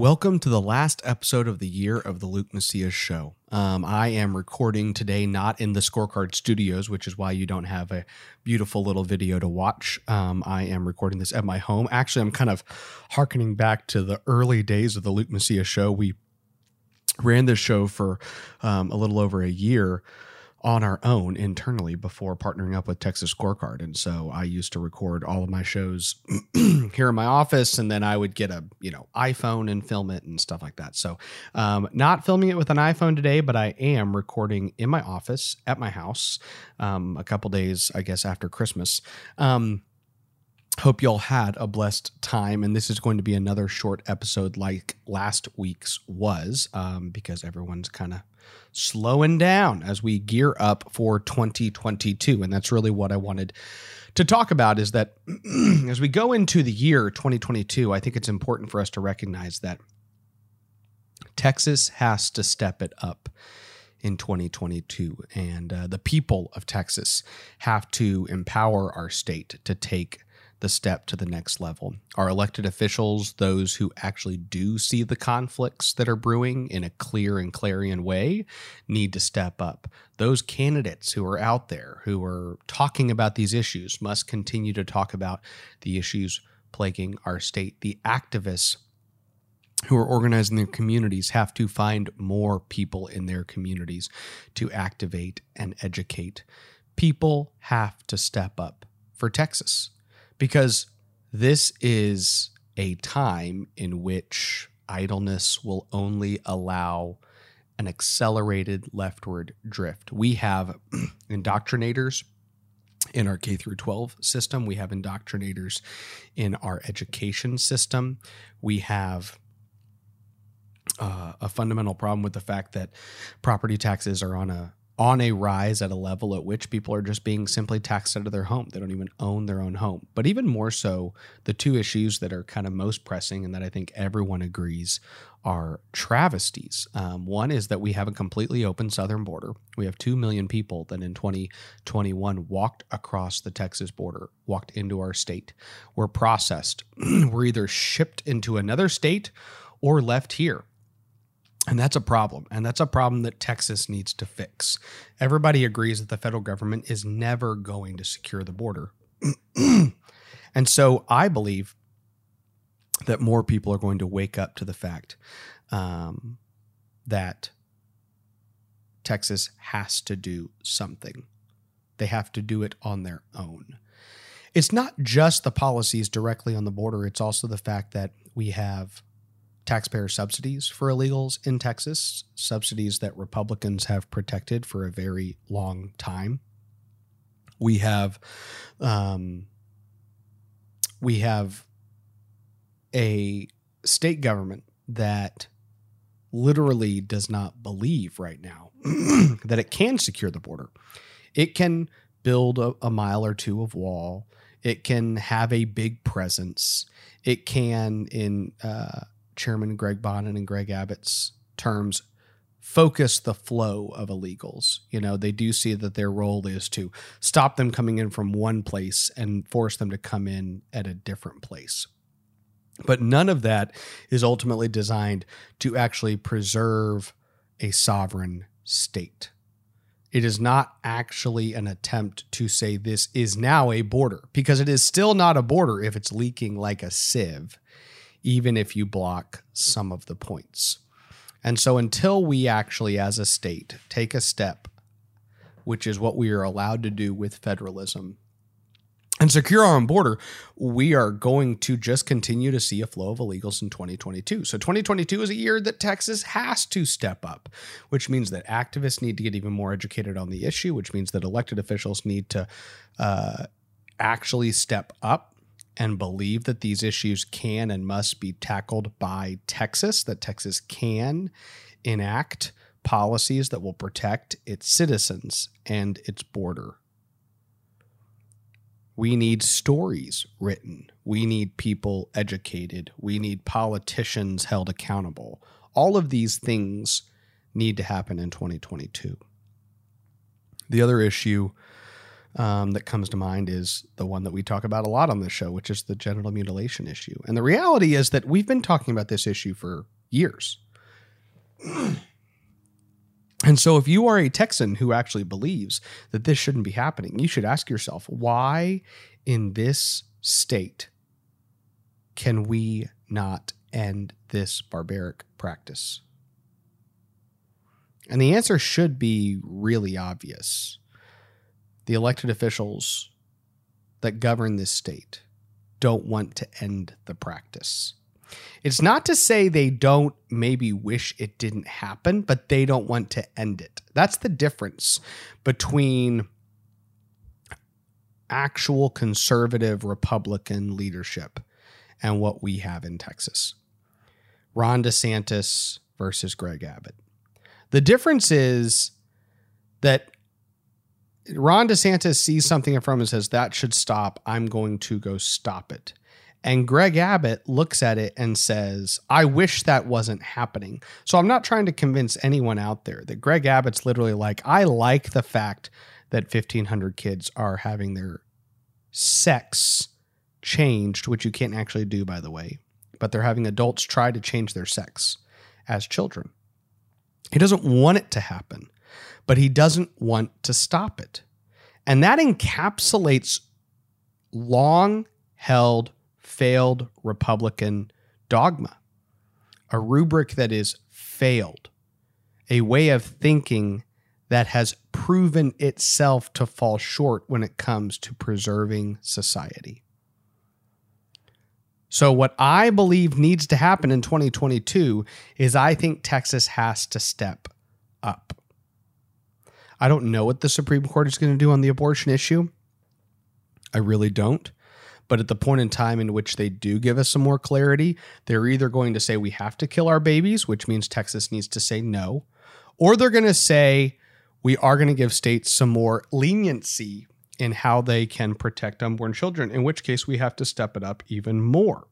Welcome to the last episode of the year of the Luke Macias Show. Um, I am recording today not in the Scorecard Studios, which is why you don't have a beautiful little video to watch. Um, I am recording this at my home. Actually, I'm kind of harkening back to the early days of the Luke Macias Show. We ran this show for um, a little over a year on our own internally before partnering up with Texas Scorecard. And so I used to record all of my shows here in my office, and then I would get a you know iPhone and film it and stuff like that. So um, not filming it with an iPhone today, but I am recording in my office at my house um, a couple days, I guess, after Christmas. Um, hope y'all had a blessed time and this is going to be another short episode like last week's was um, because everyone's kind of slowing down as we gear up for 2022 and that's really what i wanted to talk about is that as we go into the year 2022 i think it's important for us to recognize that texas has to step it up in 2022 and uh, the people of texas have to empower our state to take the step to the next level. Our elected officials, those who actually do see the conflicts that are brewing in a clear and clarion way, need to step up. Those candidates who are out there who are talking about these issues must continue to talk about the issues plaguing our state. The activists who are organizing their communities have to find more people in their communities to activate and educate. People have to step up for Texas because this is a time in which idleness will only allow an accelerated leftward drift. We have indoctrinators in our K through 12 system, we have indoctrinators in our education system. We have uh, a fundamental problem with the fact that property taxes are on a on a rise at a level at which people are just being simply taxed out of their home. They don't even own their own home. But even more so, the two issues that are kind of most pressing and that I think everyone agrees are travesties. Um, one is that we have a completely open southern border. We have 2 million people that in 2021 walked across the Texas border, walked into our state, were processed, were either shipped into another state or left here. And that's a problem. And that's a problem that Texas needs to fix. Everybody agrees that the federal government is never going to secure the border. and so I believe that more people are going to wake up to the fact um, that Texas has to do something. They have to do it on their own. It's not just the policies directly on the border, it's also the fact that we have taxpayer subsidies for illegals in Texas, subsidies that Republicans have protected for a very long time. We have, um, we have a state government that literally does not believe right now that it can secure the border. It can build a, a mile or two of wall. It can have a big presence. It can, in uh, Chairman Greg Bonnen and Greg Abbott's terms focus the flow of illegals. You know, they do see that their role is to stop them coming in from one place and force them to come in at a different place. But none of that is ultimately designed to actually preserve a sovereign state. It is not actually an attempt to say this is now a border because it is still not a border if it's leaking like a sieve even if you block some of the points. And so, until we actually, as a state, take a step, which is what we are allowed to do with federalism, and secure our own border, we are going to just continue to see a flow of illegals in 2022. So 2022 is a year that Texas has to step up, which means that activists need to get even more educated on the issue, which means that elected officials need to uh, actually step up and believe that these issues can and must be tackled by Texas, that Texas can enact policies that will protect its citizens and its border. We need stories written. We need people educated. We need politicians held accountable. All of these things need to happen in 2022. The other issue um, that comes to mind is the one that we talk about a lot on this show, which is the genital mutilation issue. And the reality is that we've been talking about this issue for years. And so, if you are a Texan who actually believes that this shouldn't be happening, you should ask yourself why in this state can we not end this barbaric practice? And the answer should be really obvious. The elected officials that govern this state don't want to end the practice. It's not to say they don't maybe wish it didn't happen, but they don't want to end it. That's the difference between actual conservative Republican leadership and what we have in Texas. Ron DeSantis versus Greg Abbott. The difference is that Ron DeSantis sees something in front of him and says, That should stop. I'm going to go stop it. And Greg Abbott looks at it and says, I wish that wasn't happening. So I'm not trying to convince anyone out there that Greg Abbott's literally like, I like the fact that 1,500 kids are having their sex changed, which you can't actually do, by the way, but they're having adults try to change their sex as children. He doesn't want it to happen, but he doesn't want to stop it. And that encapsulates long held failed Republican dogma, a rubric that is failed, a way of thinking that has proven itself to fall short when it comes to preserving society. So, what I believe needs to happen in 2022 is I think Texas has to step up. I don't know what the Supreme Court is going to do on the abortion issue. I really don't. But at the point in time in which they do give us some more clarity, they're either going to say we have to kill our babies, which means Texas needs to say no, or they're going to say we are going to give states some more leniency in how they can protect unborn children, in which case we have to step it up even more.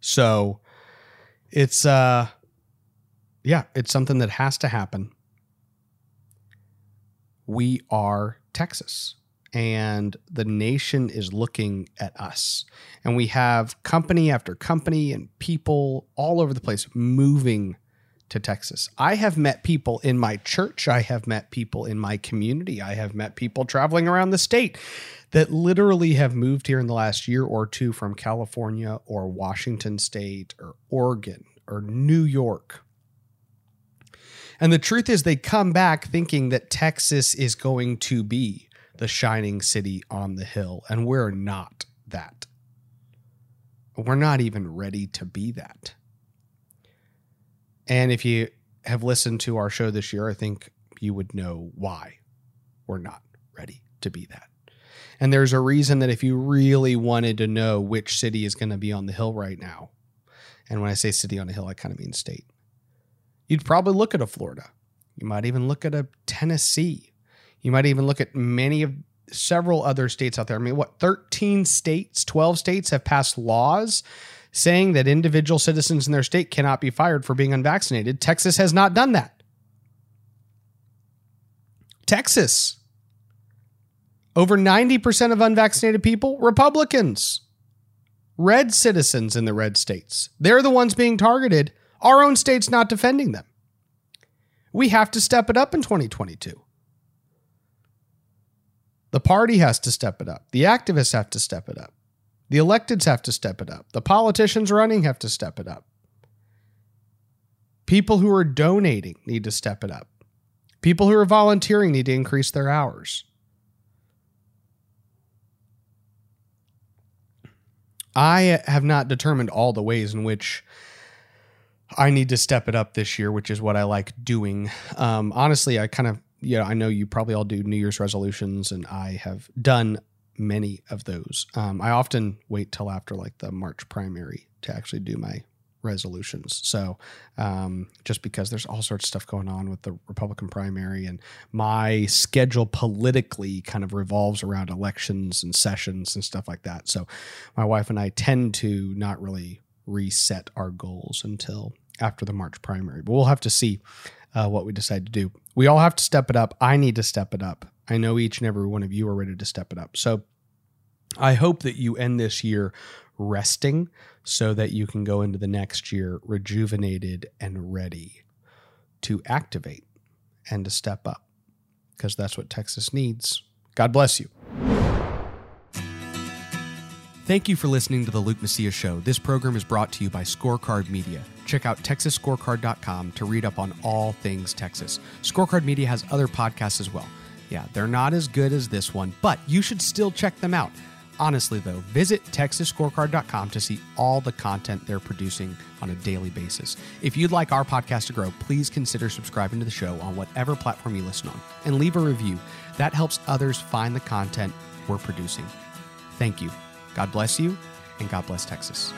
So it's uh yeah, it's something that has to happen. We are Texas and the nation is looking at us. And we have company after company and people all over the place moving to Texas. I have met people in my church, I have met people in my community, I have met people traveling around the state that literally have moved here in the last year or two from California or Washington state or Oregon or New York. And the truth is, they come back thinking that Texas is going to be the shining city on the hill. And we're not that. We're not even ready to be that. And if you have listened to our show this year, I think you would know why we're not ready to be that. And there's a reason that if you really wanted to know which city is going to be on the hill right now, and when I say city on a hill, I kind of mean state, you'd probably look at a Florida. You might even look at a Tennessee you might even look at many of several other states out there. I mean, what, 13 states, 12 states have passed laws saying that individual citizens in their state cannot be fired for being unvaccinated. Texas has not done that. Texas, over 90% of unvaccinated people, Republicans, red citizens in the red states. They're the ones being targeted. Our own state's not defending them. We have to step it up in 2022. The party has to step it up. The activists have to step it up. The electeds have to step it up. The politicians running have to step it up. People who are donating need to step it up. People who are volunteering need to increase their hours. I have not determined all the ways in which I need to step it up this year, which is what I like doing. Um, honestly, I kind of you know, I know you probably all do New Year's resolutions, and I have done many of those. Um, I often wait till after like the March primary to actually do my resolutions. So, um, just because there's all sorts of stuff going on with the Republican primary, and my schedule politically kind of revolves around elections and sessions and stuff like that. So, my wife and I tend to not really reset our goals until after the March primary, but we'll have to see uh, what we decide to do. We all have to step it up. I need to step it up. I know each and every one of you are ready to step it up. So, I hope that you end this year resting so that you can go into the next year rejuvenated and ready to activate and to step up because that's what Texas needs. God bless you. Thank you for listening to the Luke Macias Show. This program is brought to you by Scorecard Media. Check out TexasScorecard.com to read up on all things Texas. Scorecard Media has other podcasts as well. Yeah, they're not as good as this one, but you should still check them out. Honestly, though, visit TexasScorecard.com to see all the content they're producing on a daily basis. If you'd like our podcast to grow, please consider subscribing to the show on whatever platform you listen on and leave a review. That helps others find the content we're producing. Thank you. God bless you, and God bless Texas.